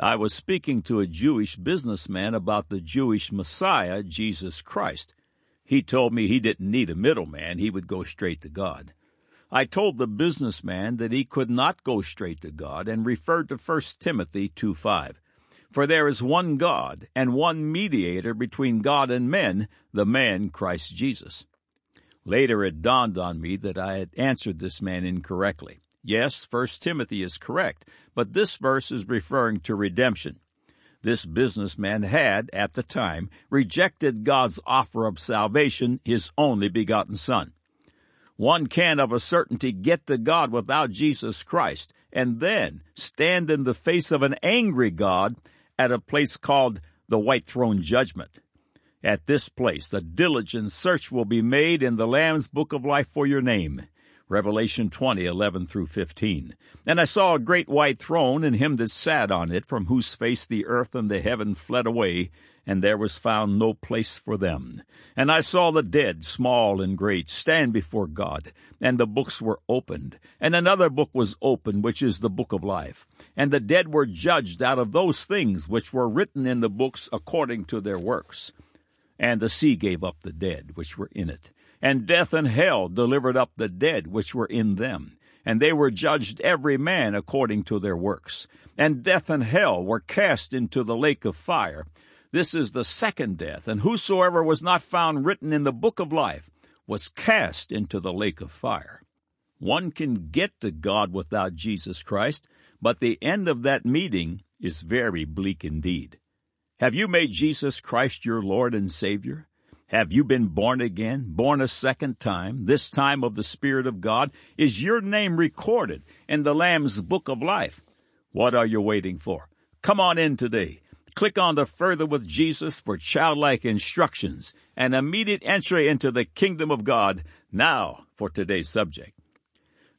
I was speaking to a Jewish businessman about the Jewish Messiah, Jesus Christ. He told me he didn't need a middleman, he would go straight to God. I told the businessman that he could not go straight to God and referred to 1 Timothy 2 5. For there is one God and one mediator between God and men, the man Christ Jesus. Later it dawned on me that I had answered this man incorrectly. Yes, 1 Timothy is correct, but this verse is referring to redemption. This businessman had, at the time, rejected God's offer of salvation, his only begotten Son. One can of a certainty get to God without Jesus Christ, and then stand in the face of an angry God at a place called the White Throne Judgment. At this place, a diligent search will be made in the Lamb's Book of Life for your name. Revelation 20, 11 through 15. And I saw a great white throne, and him that sat on it, from whose face the earth and the heaven fled away, and there was found no place for them. And I saw the dead, small and great, stand before God, and the books were opened. And another book was opened, which is the book of life. And the dead were judged out of those things which were written in the books according to their works. And the sea gave up the dead which were in it and death and hell delivered up the dead which were in them. And they were judged every man according to their works. And death and hell were cast into the lake of fire. This is the second death, and whosoever was not found written in the book of life was cast into the lake of fire. One can get to God without Jesus Christ, but the end of that meeting is very bleak indeed. Have you made Jesus Christ your Lord and Savior? Have you been born again, born a second time, this time of the Spirit of God? Is your name recorded in the Lamb's Book of Life? What are you waiting for? Come on in today. Click on the Further with Jesus for childlike instructions and immediate entry into the kingdom of God. Now for today's subject.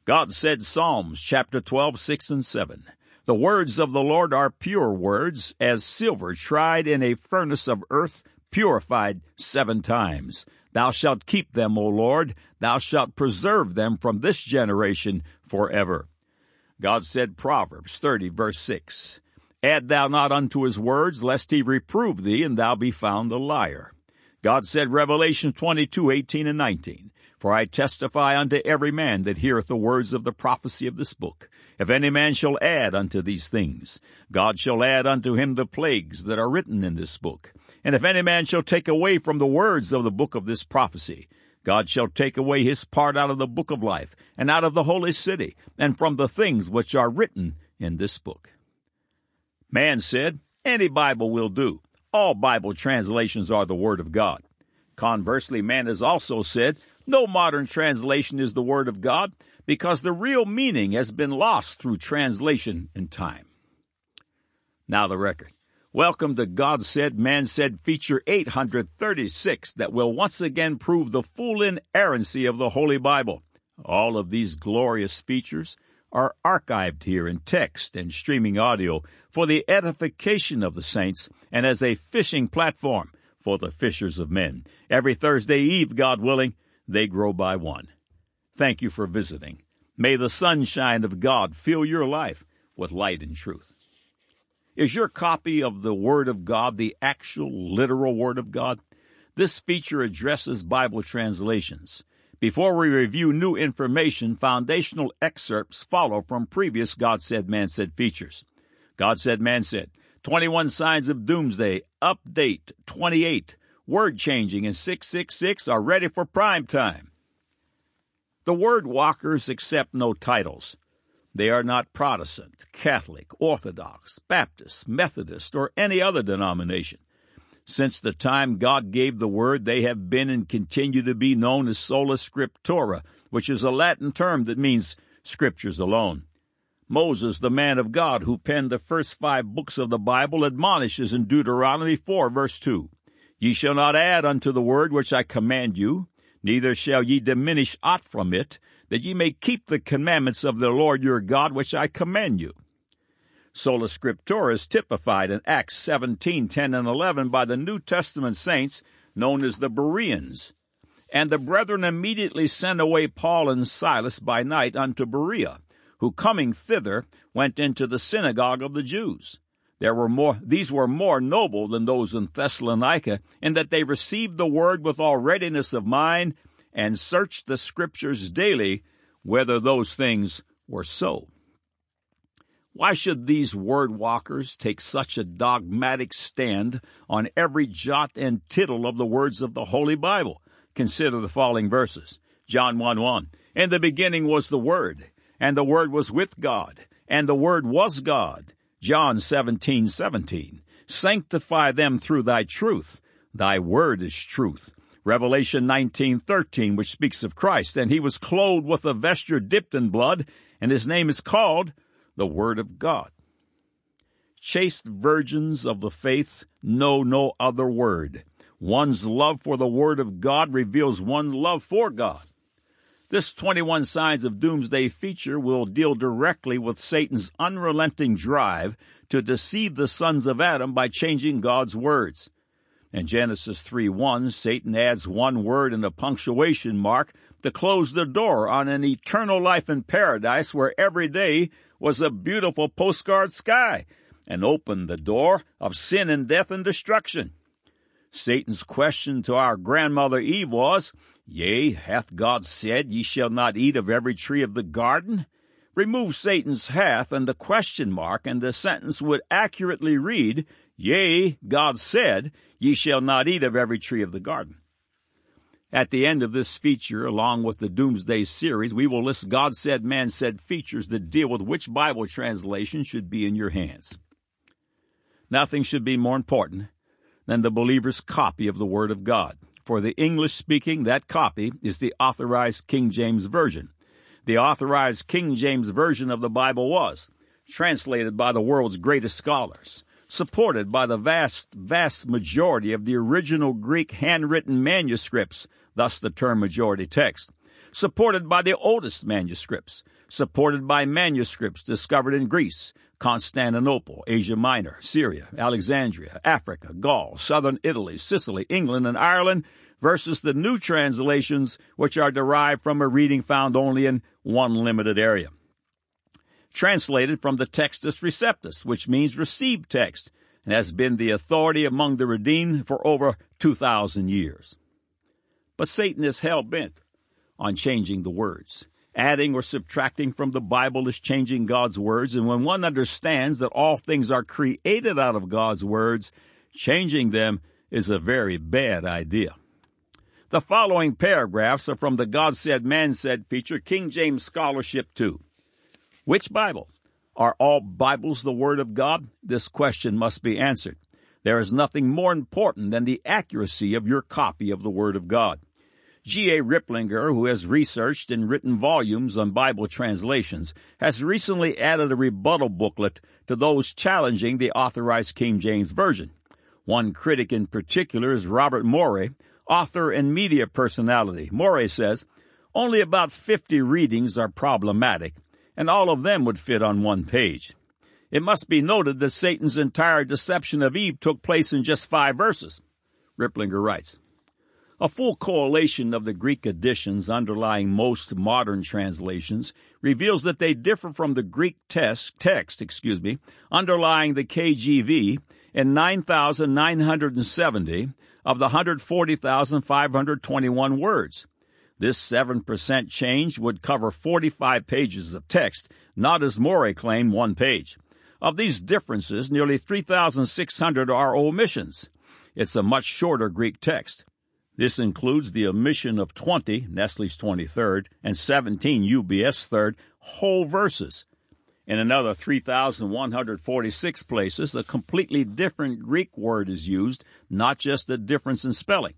God said Psalms chapter 12, 6 and 7. The words of the Lord are pure words, as silver tried in a furnace of earth, purified seven times. Thou shalt keep them, O Lord, thou shalt preserve them from this generation forever. God said, Proverbs 30, verse 6, Add thou not unto his words, lest he reprove thee, and thou be found a liar. God said, Revelation 22, 18 and 19, For I testify unto every man that heareth the words of the prophecy of this book. If any man shall add unto these things, God shall add unto him the plagues that are written in this book. And if any man shall take away from the words of the book of this prophecy, God shall take away his part out of the book of life, and out of the holy city, and from the things which are written in this book. Man said, Any Bible will do. All Bible translations are the Word of God. Conversely, man has also said, No modern translation is the Word of God, because the real meaning has been lost through translation and time. Now the record. Welcome to God Said, Man Said feature 836 that will once again prove the full inerrancy of the Holy Bible. All of these glorious features are archived here in text and streaming audio for the edification of the saints and as a fishing platform for the fishers of men. Every Thursday Eve, God willing, they grow by one. Thank you for visiting. May the sunshine of God fill your life with light and truth. Is your copy of the Word of God the actual literal Word of God? This feature addresses Bible translations. Before we review new information, foundational excerpts follow from previous God Said, Man Said features. God Said, Man Said, 21 Signs of Doomsday, Update 28, Word Changing, and 666 are ready for prime time. The Word Walkers accept no titles. They are not Protestant, Catholic, Orthodox, Baptist, Methodist, or any other denomination. Since the time God gave the Word, they have been and continue to be known as sola scriptura, which is a Latin term that means scriptures alone. Moses, the man of God who penned the first five books of the Bible, admonishes in Deuteronomy 4, verse 2 Ye shall not add unto the word which I command you, neither shall ye diminish aught from it, that ye may keep the commandments of the Lord your God, which I command you. Sola Scriptura is typified in Acts 17, 10, and 11 by the New Testament saints known as the Bereans. And the brethren immediately sent away Paul and Silas by night unto Berea, who coming thither went into the synagogue of the Jews. There were more, these were more noble than those in Thessalonica, in that they received the word with all readiness of mind and searched the scriptures daily whether those things were so. Why should these word walkers take such a dogmatic stand on every jot and tittle of the words of the Holy Bible? Consider the following verses. John 1 1. In the beginning was the Word, and the Word was with God, and the Word was God. John seventeen seventeen. Sanctify them through thy truth. Thy word is truth. Revelation nineteen thirteen, which speaks of Christ, and he was clothed with a vesture dipped in blood, and his name is called the Word of God. Chaste virgins of the faith know no other word. One's love for the Word of God reveals one's love for God. This 21 Signs of Doomsday feature will deal directly with Satan's unrelenting drive to deceive the sons of Adam by changing God's words. In Genesis 3 1, Satan adds one word and a punctuation mark to close the door on an eternal life in paradise where every day was a beautiful postcard sky and open the door of sin and death and destruction. Satan's question to our grandmother Eve was, Yea, hath God said, Ye shall not eat of every tree of the garden? Remove Satan's hath and the question mark, and the sentence would accurately read, Yea, God said, Ye shall not eat of every tree of the garden. At the end of this feature, along with the Doomsday series, we will list God said, man said features that deal with which Bible translation should be in your hands. Nothing should be more important than the believer's copy of the Word of God. For the English speaking, that copy is the authorized King James Version. The authorized King James Version of the Bible was translated by the world's greatest scholars, supported by the vast, vast majority of the original Greek handwritten manuscripts thus the term majority text, supported by the oldest manuscripts, supported by manuscripts discovered in Greece, Constantinople, Asia Minor, Syria, Alexandria, Africa, Gaul, southern Italy, Sicily, England, and Ireland, versus the new translations, which are derived from a reading found only in one limited area. Translated from the Textus Receptus, which means received text, and has been the authority among the redeemed for over 2,000 years. But Satan is hell bent on changing the words. Adding or subtracting from the Bible is changing God's words, and when one understands that all things are created out of God's words, changing them is a very bad idea. The following paragraphs are from the God Said, Man Said feature, King James Scholarship 2. Which Bible? Are all Bibles the Word of God? This question must be answered. There is nothing more important than the accuracy of your copy of the Word of God. G.A. Riplinger, who has researched and written volumes on Bible translations, has recently added a rebuttal booklet to those challenging the authorized King James Version. One critic in particular is Robert Morey, author and media personality. Morey says, only about 50 readings are problematic, and all of them would fit on one page. It must be noted that Satan's entire deception of Eve took place in just five verses. Riplinger writes, a full collation of the Greek editions underlying most modern translations reveals that they differ from the Greek text, text excuse me, underlying the KJV in 9,970 of the 140,521 words. This 7% change would cover 45 pages of text, not as Morey claimed one page. Of these differences, nearly 3,600 are omissions. It's a much shorter Greek text. This includes the omission of 20, Nestle's 23rd, and 17, UBS 3rd, whole verses. In another 3,146 places, a completely different Greek word is used, not just a difference in spelling.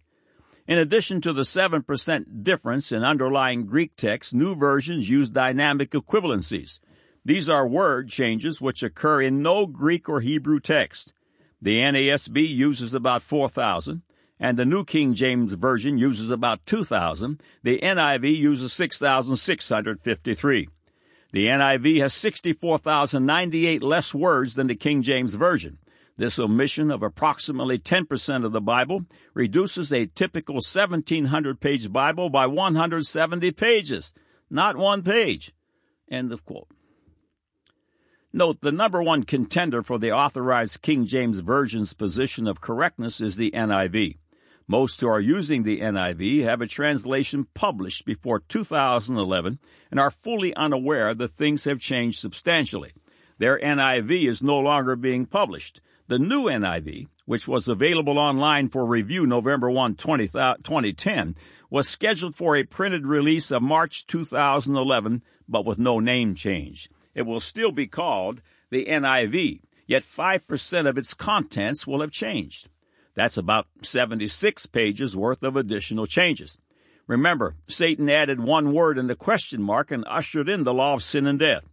In addition to the 7% difference in underlying Greek text, new versions use dynamic equivalencies. These are word changes which occur in no Greek or Hebrew text. The NASB uses about 4,000, and the New King James Version uses about 2,000. The NIV uses 6,653. The NIV has 64,098 less words than the King James Version. This omission of approximately 10% of the Bible reduces a typical 1700 page Bible by 170 pages. Not one page. End of quote. Note the number one contender for the authorized King James Version's position of correctness is the NIV. Most who are using the NIV have a translation published before 2011 and are fully unaware that things have changed substantially. Their NIV is no longer being published. The new NIV, which was available online for review November 1, 20, 2010, was scheduled for a printed release of March 2011, but with no name change. It will still be called the NIV, yet 5% of its contents will have changed. That's about 76 pages worth of additional changes. Remember, Satan added one word in the question mark and ushered in the law of sin and death.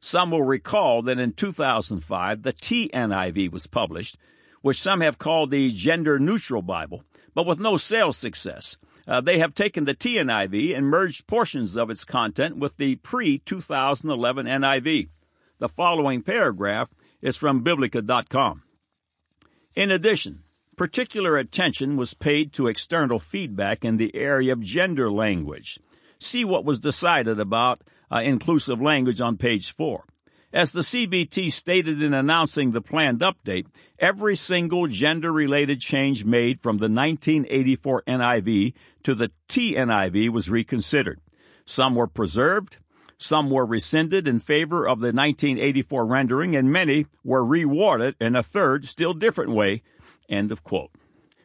Some will recall that in 2005, the TNIV was published, which some have called the gender neutral Bible, but with no sales success. Uh, they have taken the TNIV and merged portions of its content with the pre 2011 NIV. The following paragraph is from Biblica.com. In addition, particular attention was paid to external feedback in the area of gender language. See what was decided about uh, inclusive language on page 4. As the CBT stated in announcing the planned update, every single gender related change made from the 1984 NIV to the TNIV was reconsidered. Some were preserved, some were rescinded in favor of the 1984 rendering, and many were rewarded in a third, still different way End of quote.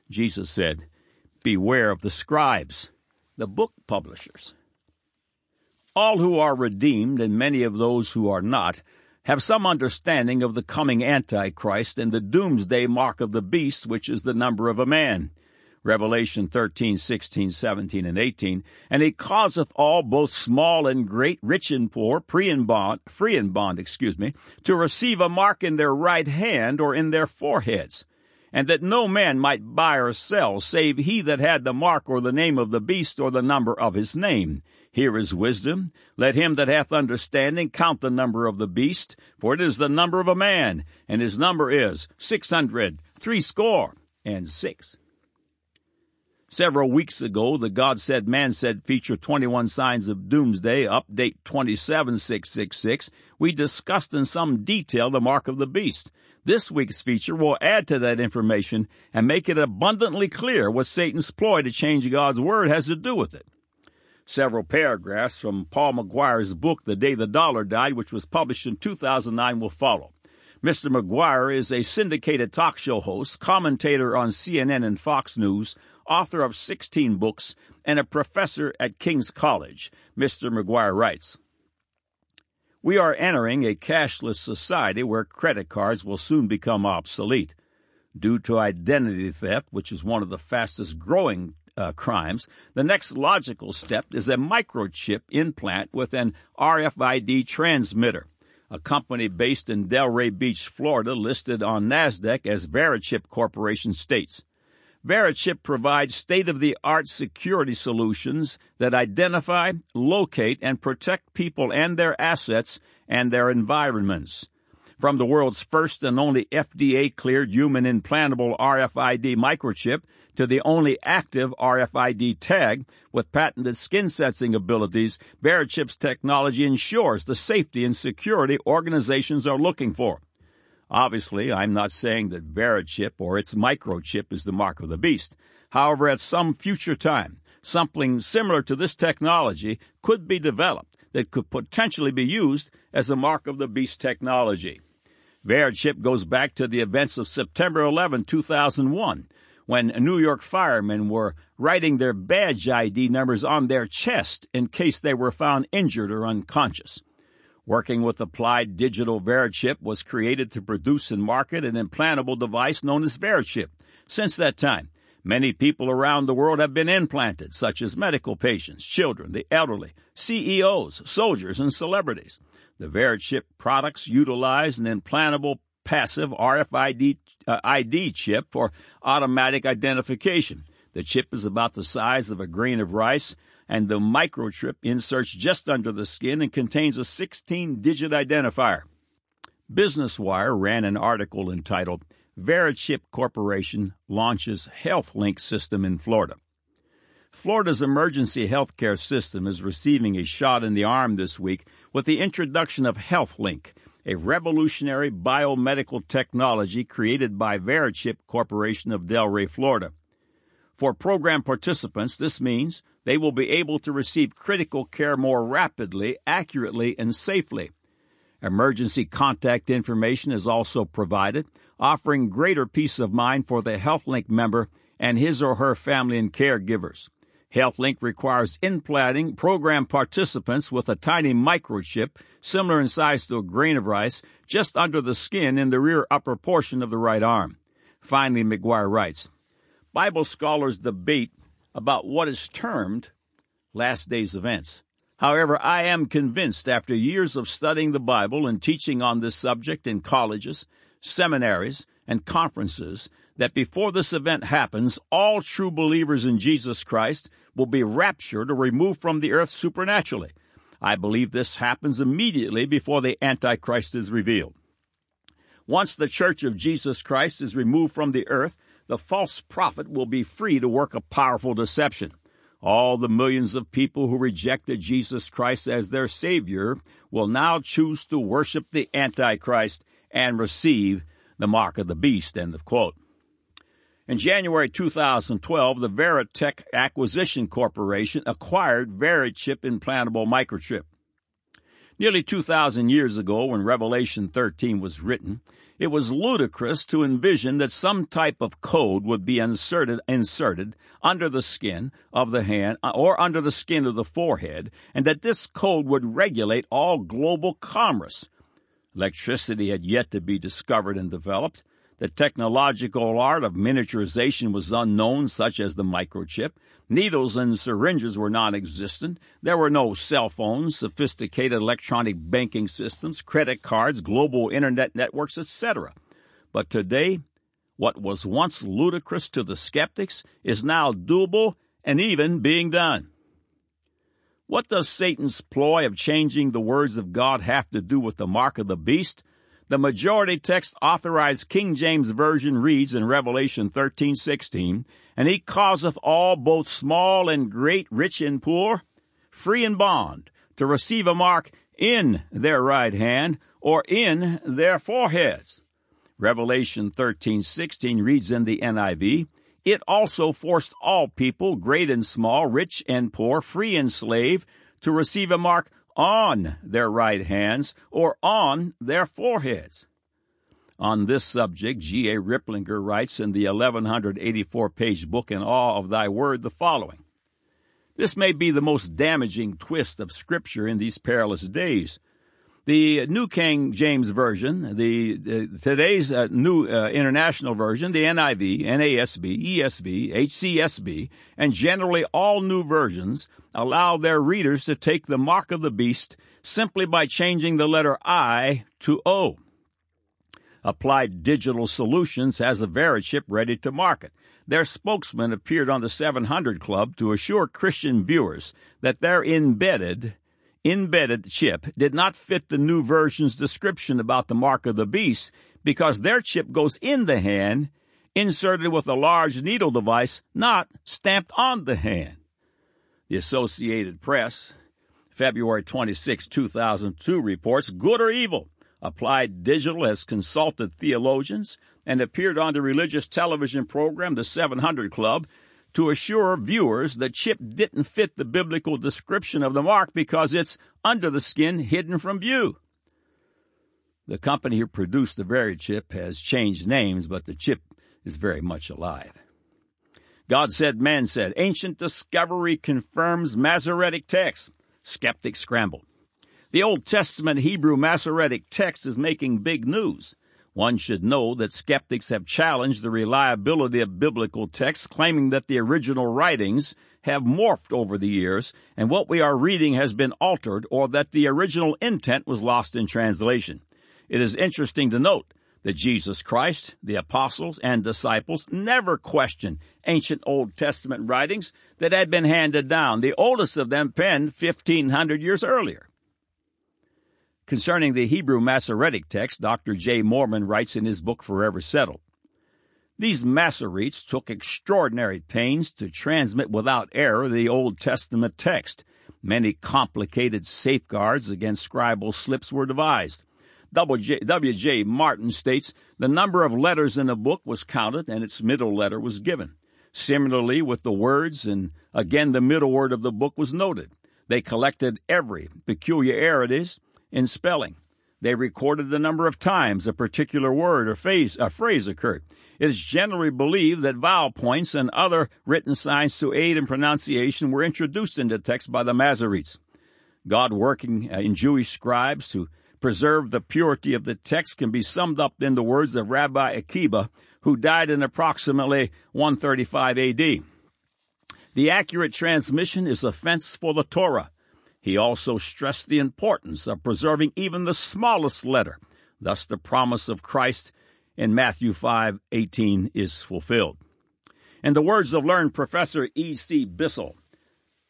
Jesus said, Beware of the scribes, the book publishers. All who are redeemed, and many of those who are not, have some understanding of the coming Antichrist and the doomsday mark of the beast, which is the number of a man. Revelation 13, 16, 17, and 18. And he causeth all, both small and great, rich and poor, and bond, free and bond, excuse me, to receive a mark in their right hand or in their foreheads and that no man might buy or sell, save he that had the mark or the name of the beast or the number of his name. Here is wisdom. Let him that hath understanding count the number of the beast, for it is the number of a man, and his number is six hundred threescore and six. Several weeks ago, the God Said Man Said feature 21 Signs of Doomsday, update 27666, we discussed in some detail the mark of the beast. This week's feature will add to that information and make it abundantly clear what Satan's ploy to change God's Word has to do with it. Several paragraphs from Paul McGuire's book, The Day the Dollar Died, which was published in 2009, will follow. Mr. McGuire is a syndicated talk show host, commentator on CNN and Fox News, author of 16 books, and a professor at King's College. Mr. McGuire writes, we are entering a cashless society where credit cards will soon become obsolete. Due to identity theft, which is one of the fastest growing uh, crimes, the next logical step is a microchip implant with an RFID transmitter. A company based in Delray Beach, Florida, listed on NASDAQ as Verichip Corporation states Verichip provides state of the art security solutions that identify, locate, and protect people and their assets and their environments. From the world's first and only FDA cleared human implantable RFID microchip to the only active RFID tag with patented skin sensing abilities, Verichip's technology ensures the safety and security organizations are looking for. Obviously, I'm not saying that Verichip or its microchip is the mark of the beast. However, at some future time, something similar to this technology could be developed that could potentially be used as a mark of the beast technology. Verichip goes back to the events of September 11, 2001, when New York firemen were writing their badge ID numbers on their chest in case they were found injured or unconscious. Working with Applied Digital Verichip was created to produce and market an implantable device known as Verichip. Since that time, many people around the world have been implanted, such as medical patients, children, the elderly, CEOs, soldiers, and celebrities. The Verichip products utilize an implantable passive RFID uh, ID chip for automatic identification. The chip is about the size of a grain of rice and the microchip inserts just under the skin and contains a 16 digit identifier. Business Wire ran an article entitled Verichip Corporation Launches HealthLink System in Florida. Florida's emergency healthcare system is receiving a shot in the arm this week with the introduction of HealthLink, a revolutionary biomedical technology created by Verichip Corporation of Delray, Florida. For program participants, this means they will be able to receive critical care more rapidly, accurately, and safely. Emergency contact information is also provided, offering greater peace of mind for the HealthLink member and his or her family and caregivers. HealthLink requires implanting program participants with a tiny microchip, similar in size to a grain of rice, just under the skin in the rear upper portion of the right arm. Finally, McGuire writes Bible scholars debate about what is termed last days events. However, I am convinced after years of studying the Bible and teaching on this subject in colleges, seminaries, and conferences that before this event happens, all true believers in Jesus Christ will be raptured or removed from the earth supernaturally. I believe this happens immediately before the Antichrist is revealed. Once the Church of Jesus Christ is removed from the earth, the false prophet will be free to work a powerful deception. All the millions of people who rejected Jesus Christ as their Savior will now choose to worship the Antichrist and receive the mark of the beast. End of quote. In January 2012, the VeriTeQ Acquisition Corporation acquired Verichip implantable microchip. Nearly 2,000 years ago, when Revelation 13 was written, it was ludicrous to envision that some type of code would be inserted, inserted under the skin of the hand uh, or under the skin of the forehead, and that this code would regulate all global commerce. Electricity had yet to be discovered and developed. The technological art of miniaturization was unknown, such as the microchip, Needles and syringes were non existent. There were no cell phones, sophisticated electronic banking systems, credit cards, global internet networks, etc. But today, what was once ludicrous to the skeptics is now doable and even being done. What does Satan's ploy of changing the words of God have to do with the mark of the beast? The majority text authorized King James Version reads in Revelation 13:16, "And he causeth all both small and great, rich and poor, free and bond, to receive a mark in their right hand or in their foreheads." Revelation 13:16 reads in the NIV, "It also forced all people, great and small, rich and poor, free and slave, to receive a mark on their right hands or on their foreheads. On this subject, G.A. Riplinger writes in the 1184 page book In Awe of Thy Word the following This may be the most damaging twist of Scripture in these perilous days. The New King James Version, the, the today's uh, New uh, International Version, the NIV, NASB, ESV, HCSB, and generally all new versions allow their readers to take the mark of the beast simply by changing the letter I to O. Applied Digital Solutions has a Verichip ready to market. Their spokesman appeared on the 700 Club to assure Christian viewers that their embedded embedded chip did not fit the new version's description about the mark of the beast because their chip goes in the hand, inserted with a large needle device, not stamped on the hand. The Associated Press, February 26, 2002 reports, good or evil, Applied Digital has consulted theologians and appeared on the religious television program The 700 Club to assure viewers that chip didn't fit the biblical description of the mark because it's under the skin hidden from view. The company who produced the Verichip has changed names, but the chip is very much alive. God said, man said, ancient discovery confirms Masoretic text. Skeptics scramble. The Old Testament Hebrew Masoretic text is making big news. One should know that skeptics have challenged the reliability of biblical texts, claiming that the original writings have morphed over the years and what we are reading has been altered or that the original intent was lost in translation. It is interesting to note that Jesus Christ, the apostles, and disciples never questioned ancient Old Testament writings that had been handed down, the oldest of them penned 1500 years earlier. Concerning the Hebrew Masoretic text, Dr. J. Moorman writes in his book Forever Settled. These Masoretes took extraordinary pains to transmit without error the Old Testament text. Many complicated safeguards against scribal slips were devised. W.J. Martin states, the number of letters in a book was counted and its middle letter was given. Similarly with the words, and again the middle word of the book was noted. They collected every peculiarities in spelling. They recorded the number of times a particular word or phrase, a phrase occurred. It is generally believed that vowel points and other written signs to aid in pronunciation were introduced into text by the Masoretes. God working uh, in Jewish scribes to preserve the purity of the text can be summed up in the words of Rabbi Akiba, who died in approximately 135 AD. The accurate transmission is a fence for the Torah. He also stressed the importance of preserving even the smallest letter. Thus the promise of Christ in Matthew 5:18 is fulfilled. In the words of learned Professor E.C. Bissell,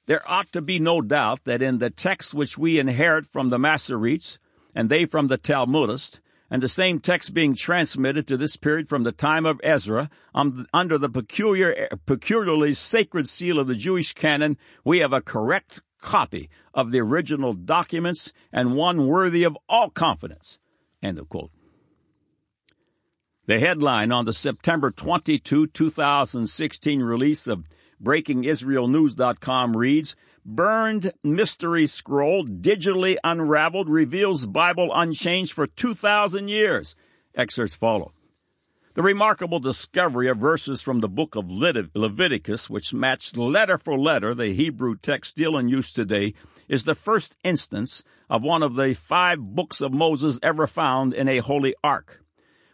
there ought to be no doubt that in the text which we inherit from the Masoretes, and they from the Talmudists, and the same text being transmitted to this period from the time of Ezra, um, under the peculiar, peculiarly sacred seal of the Jewish canon, we have a correct copy of the original documents and one worthy of all confidence. End of quote. The headline on the September 22, 2016 release of BreakingIsraelNews.com reads, Burned Mystery Scroll digitally unraveled reveals Bible unchanged for 2,000 years. Excerpts follow. The remarkable discovery of verses from the book of Leviticus, which matched letter for letter the Hebrew text still in use today, is the first instance of one of the five books of Moses ever found in a holy ark.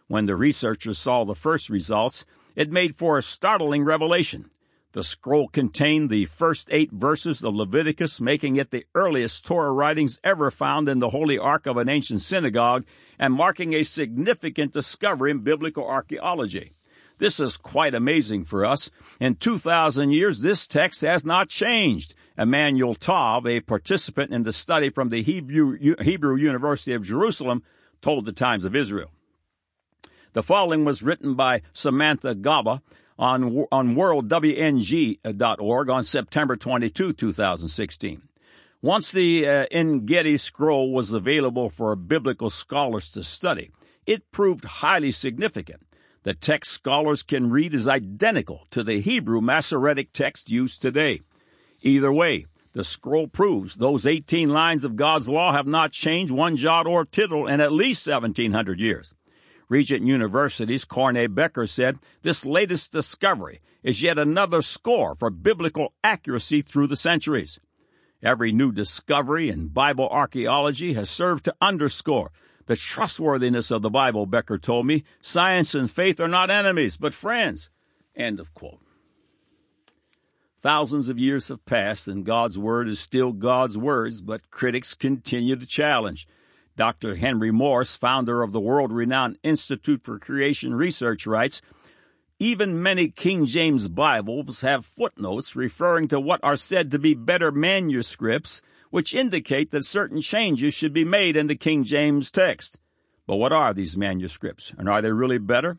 When the researchers saw the first results, it made for a startling revelation. The scroll contained the first eight verses of Leviticus, making it the earliest Torah writings ever found in the Holy Ark of an ancient synagogue and marking a significant discovery in biblical archaeology. This is quite amazing for us. In 2,000 years, this text has not changed. Emanuel Tov, a participant in the study from the Hebrew, Hebrew University of Jerusalem, told the Times of Israel. The following was written by Samantha Gobba on, on worldwng.org on September 22, 2016. Once the uh, En scroll was available for biblical scholars to study, it proved highly significant. The text scholars can read is identical to the Hebrew Masoretic text used today. Either way, the scroll proves those 18 lines of God's law have not changed one jot or tittle in at least 1700 years. Regent University's Corné Bekker said this latest discovery is yet another score for biblical accuracy through the centuries. Every new discovery in Bible archaeology has served to underscore the trustworthiness of the Bible, Bekker told me. Science and faith are not enemies, but friends. End of quote. Thousands of years have passed and God's Word is still God's words, but critics continue to challenge. Dr. Henry Morris, founder of the world renowned Institute for Creation Research, writes Even many King James Bibles have footnotes referring to what are said to be better manuscripts, which indicate that certain changes should be made in the King James text. But what are these manuscripts, and are they really better?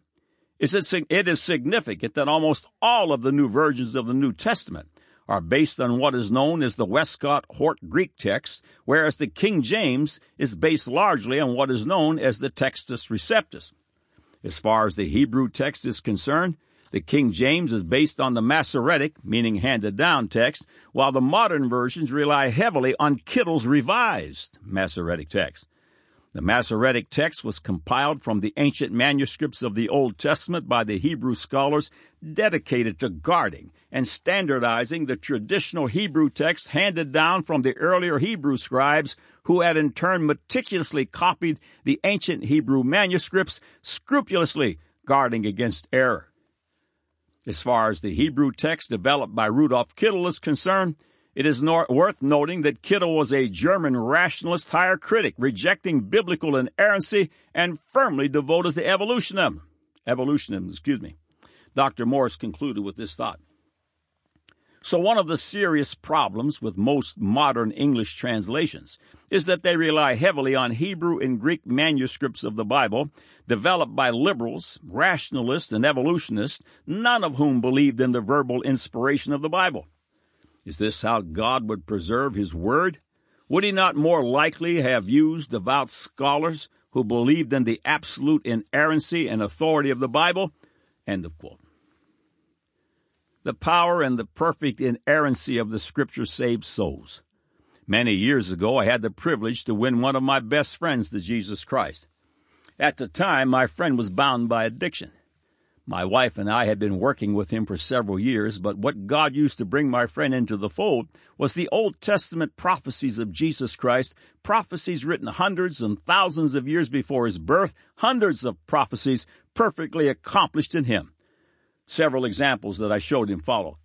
Is it, It is significant that almost all of the new versions of the New Testament are based on what is known as the Westcott Hort Greek text, whereas the King James is based largely on what is known as the Textus Receptus. As far as the Hebrew text is concerned, the King James is based on the Masoretic, meaning handed down text, while the modern versions rely heavily on Kittel's revised Masoretic text. The Masoretic text was compiled from the ancient manuscripts of the Old Testament by the Hebrew scholars dedicated to guarding and standardizing the traditional Hebrew text handed down from the earlier Hebrew scribes who had in turn meticulously copied the ancient Hebrew manuscripts, scrupulously guarding against error. As far as the Hebrew text developed by Rudolf Kittel is concerned, it is nor- worth noting that Kittel was a German rationalist higher critic, rejecting biblical inerrancy and firmly devoted to evolutionism. Evolutionism, excuse me. Dr. Morris concluded with this thought. So one of the serious problems with most modern English translations is that they rely heavily on Hebrew and Greek manuscripts of the Bible developed by liberals, rationalists, and evolutionists, none of whom believed in the verbal inspiration of the Bible. Is this how God would preserve His Word? Would He not more likely have used devout scholars who believed in the absolute inerrancy and authority of the Bible. End of quote. The power and the perfect inerrancy of the Scripture saves souls. Many years ago, I had the privilege to win one of my best friends to Jesus Christ. At the time, my friend was bound by addiction. My wife and I had been working with him for several years, but what God used to bring my friend into the fold was the Old Testament prophecies of Jesus Christ, prophecies written hundreds and thousands of years before his birth, hundreds of prophecies perfectly accomplished in him. Several examples that I showed him follow.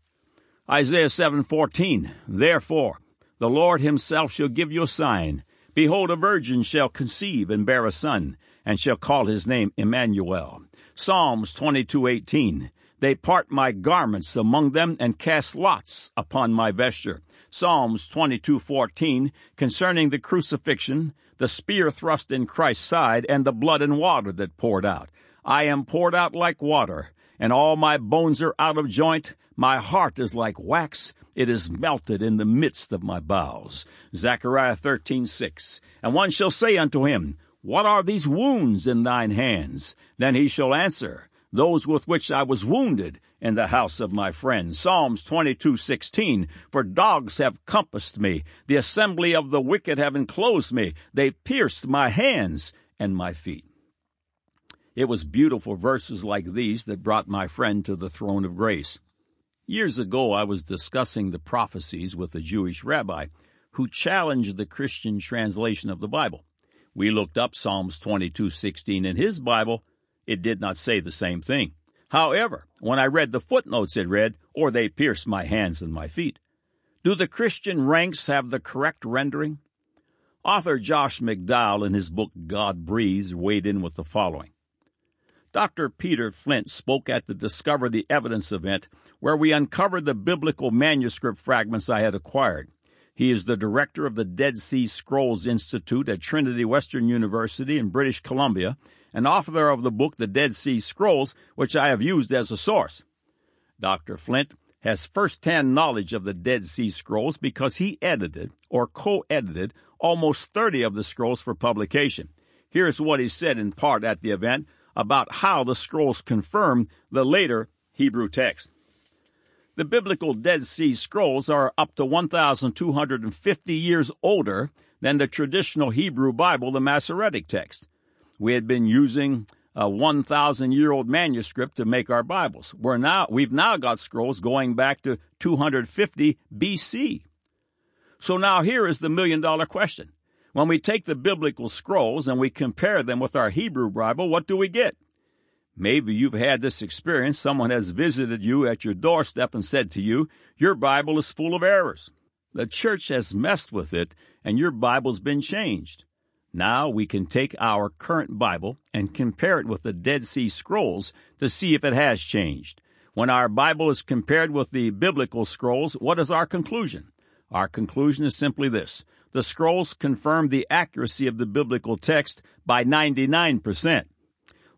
Isaiah 7:14 Therefore the Lord himself shall give you a sign behold a virgin shall conceive and bear a son and shall call his name Emmanuel Psalms 22:18 They part my garments among them and cast lots upon my vesture. Psalms 22:14 concerning the crucifixion, the spear thrust in Christ's side and the blood and water that poured out. I am poured out like water, and all my bones are out of joint. My heart is like wax, it is melted in the midst of my bowels. Zechariah 13:6 And one shall say unto him, what are these wounds in thine hands? Then he shall answer, Those with which I was wounded in the house of my friend. Psalms 22:16 For dogs have compassed me, the assembly of the wicked have enclosed me, they pierced my hands and my feet. It was beautiful verses like these that brought my friend to the throne of grace. Years ago, I was discussing the prophecies with a Jewish rabbi who challenged the Christian translation of the Bible. We looked up Psalms 22:16 in his Bible. It did not say the same thing. However, when I read the footnotes, it read, or they pierced my hands and my feet. Do the Christian ranks have the correct rendering? Author Josh McDowell, in his book God Breathes, weighed in with the following. Dr. Peter Flint spoke at the Discover the Evidence event, where we uncovered the biblical manuscript fragments I had acquired. He is the director of the Dead Sea Scrolls Institute at Trinity Western University in British Columbia and author of the book The Dead Sea Scrolls, which I have used as a source. Dr. Flint has first-hand knowledge of the Dead Sea Scrolls because he edited or co-edited almost 30 of the scrolls for publication. Here's what he said in part at the event about how the scrolls confirm the later Hebrew text. The biblical Dead Sea Scrolls are up to 1,250 years older than the traditional Hebrew Bible, the Masoretic text. We had been using a 1,000 year old manuscript to make our Bibles. We're now, we've now got scrolls going back to 250 BC. So now here is the million dollar question. When we take the biblical scrolls and we compare them with our Hebrew Bible, what do we get? Maybe you've had this experience. Someone has visited you at your doorstep and said to you, Your Bible is full of errors. The church has messed with it, and your Bible's been changed. Now we can take our current Bible and compare it with the Dead Sea Scrolls to see if it has changed. When our Bible is compared with the biblical scrolls, what is our conclusion? Our conclusion is simply this. The scrolls confirm the accuracy of the biblical text by 99%.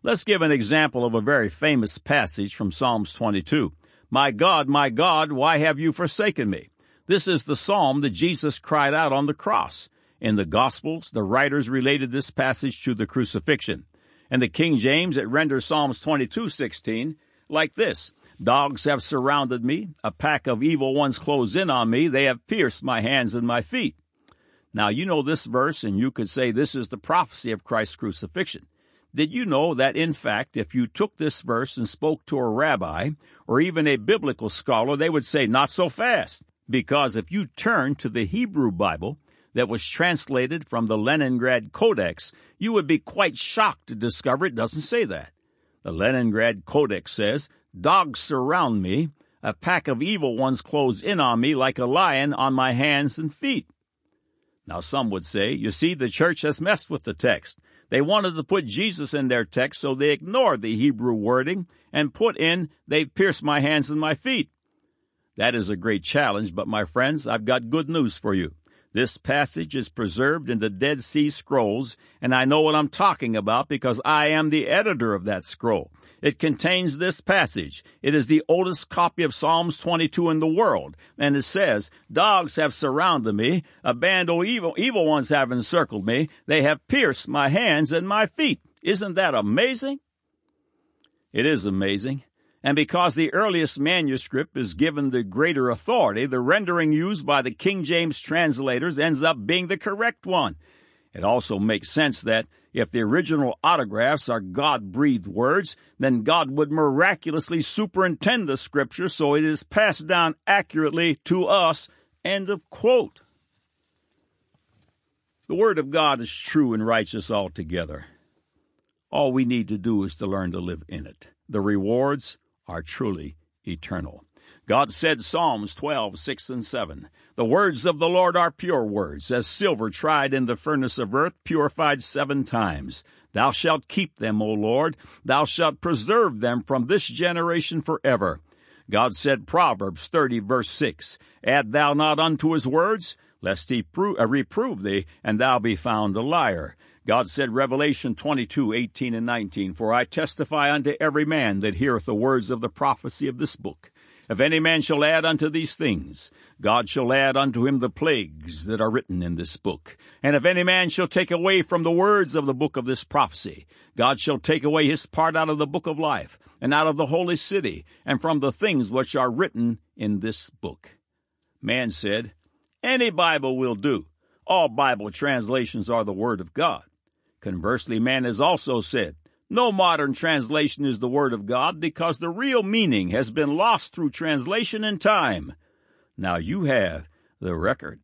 Let's give an example of a very famous passage from Psalms 22. My God, my God, why have you forsaken me? This is the psalm that Jesus cried out on the cross. In the Gospels, the writers related this passage to the crucifixion. In the King James, it renders Psalms 22:16 like this: Dogs have surrounded me, a pack of evil ones close in on me, they have pierced my hands and my feet. Now you know this verse, and you could say this is the prophecy of Christ's crucifixion. Did you know that, in fact, if you took this verse and spoke to a rabbi or even a biblical scholar, they would say, not so fast? Because if you turn to the Hebrew Bible that was translated from the Leningrad Codex, you would be quite shocked to discover it doesn't say that. The Leningrad Codex says, Dogs surround me, a pack of evil ones close in on me like a lion on my hands and feet. Now some would say, you see, the church has messed with the text. They wanted to put Jesus in their text, so they ignored the Hebrew wording and put in, They pierced my hands and my feet. That is a great challenge, but my friends, I've got good news for you. This passage is preserved in the Dead Sea Scrolls, and I know what I'm talking about because I am the editor of that scroll. It contains this passage. It is the oldest copy of Psalms 22 in the world, and it says, Dogs have surrounded me, a band of evil, evil ones have encircled me, they have pierced my hands and my feet. Isn't that amazing? It is amazing. And because the earliest manuscript is given the greater authority, the rendering used by the King James translators ends up being the correct one. It also makes sense that if the original autographs are God breathed words, then God would miraculously superintend the scripture so it is passed down accurately to us. End of quote. The Word of God is true and righteous altogether. All we need to do is to learn to live in it. The rewards are truly eternal. God said Psalms 12, 6 and 7. The words of the Lord are pure words, as silver tried in the furnace of earth, purified seven times. Thou shalt keep them, O Lord. Thou shalt preserve them from this generation forever. God said Proverbs 30 verse 6, Add thou not unto his words, lest he uh, reprove thee, and thou be found a liar. God said, Revelation 22, 18 and 19, For I testify unto every man that heareth the words of the prophecy of this book. If any man shall add unto these things, God shall add unto him the plagues that are written in this book. And if any man shall take away from the words of the book of this prophecy, God shall take away his part out of the book of life, and out of the holy city, and from the things which are written in this book. Man said, Any Bible will do. All Bible translations are the Word of God. Conversely, man has also said, no modern translation is the Word of God because the real meaning has been lost through translation and time. Now you have the record.